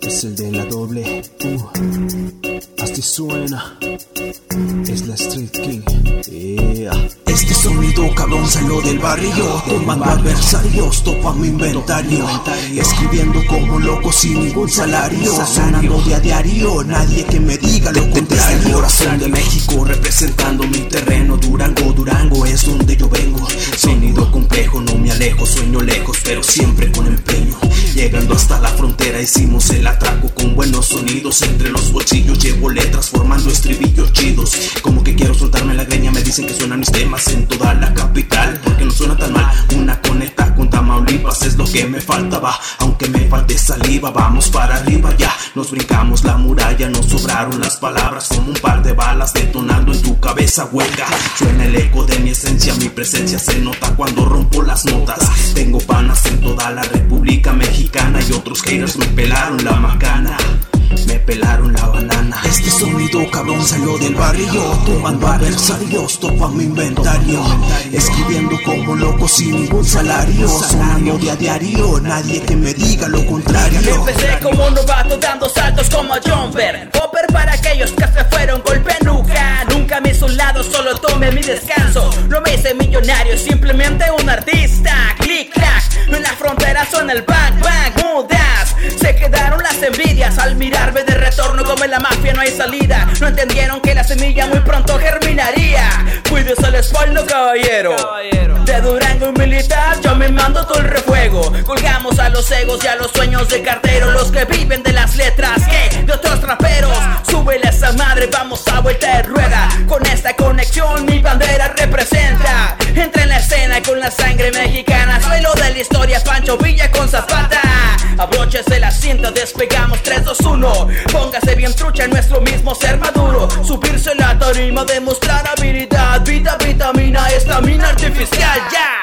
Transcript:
Es el de la doble U. Así suena. Es la Street King. Yeah. Este sonido cabrón salió del barrio Tomando adversarios, topa mi inventario Escribiendo como loco sin ningún salario Sonando de a diario, nadie que me diga lo contrario el corazón de México representando mi terreno Durango, Durango es donde yo vengo alejo, sueño lejos Pero siempre con empeño. Llegando hasta la frontera hicimos el atraco con buenos sonidos. Entre los bolsillos llevo letras formando estribillos me faltaba. Aunque me falte saliva, vamos para arriba ya. Nos brincamos la muralla, nos sobraron las palabras. Como un par de balas detonando en tu cabeza huelga. Suena el eco de mi esencia, mi presencia se nota cuando rompo las notas. Tengo panas en toda la República Mexicana Y otros haters me pelaron la macana me pelaron la banana. Este sonido cabrón salió del barrio. Tomando adversarios, topa mi inventario. Escribiendo como loco sin ningún salario. Sonando de a diario, nadie que me diga lo contrario. Empecé como novato dando saltos como Jumper. Hopper para aquellos que se fueron golpe nunca. Nunca me hizo un lado, solo tomé mi descanso. No me hice millonario, simplemente un artista. Click, clack. En la frontera suena el bang, mudas. Se quedaron las envidias al mirarme de retorno como en la mafia no hay salida. No entendieron que la semilla muy pronto germinaría. Cuídese el espalda, caballero. De Durango y militar, yo me mando todo el refuego. Colgamos a los egos y a los sueños de cartero. Los que viven de las letras que de otros raperos. Súbele a esa madre, vamos a vuelta de rueda. Con esta conexión, mi bandera representa. Entra en la escena con la sangre mexicana. Suelo de la historia, Pancho Villa con Zapata. Abróchese la cinta, despegamos 3, 2, 1. Póngase bien trucha en nuestro mismo ser maduro. Subirse la tarima, demostrar habilidad. Vida, vitamina, estamina artificial, ya.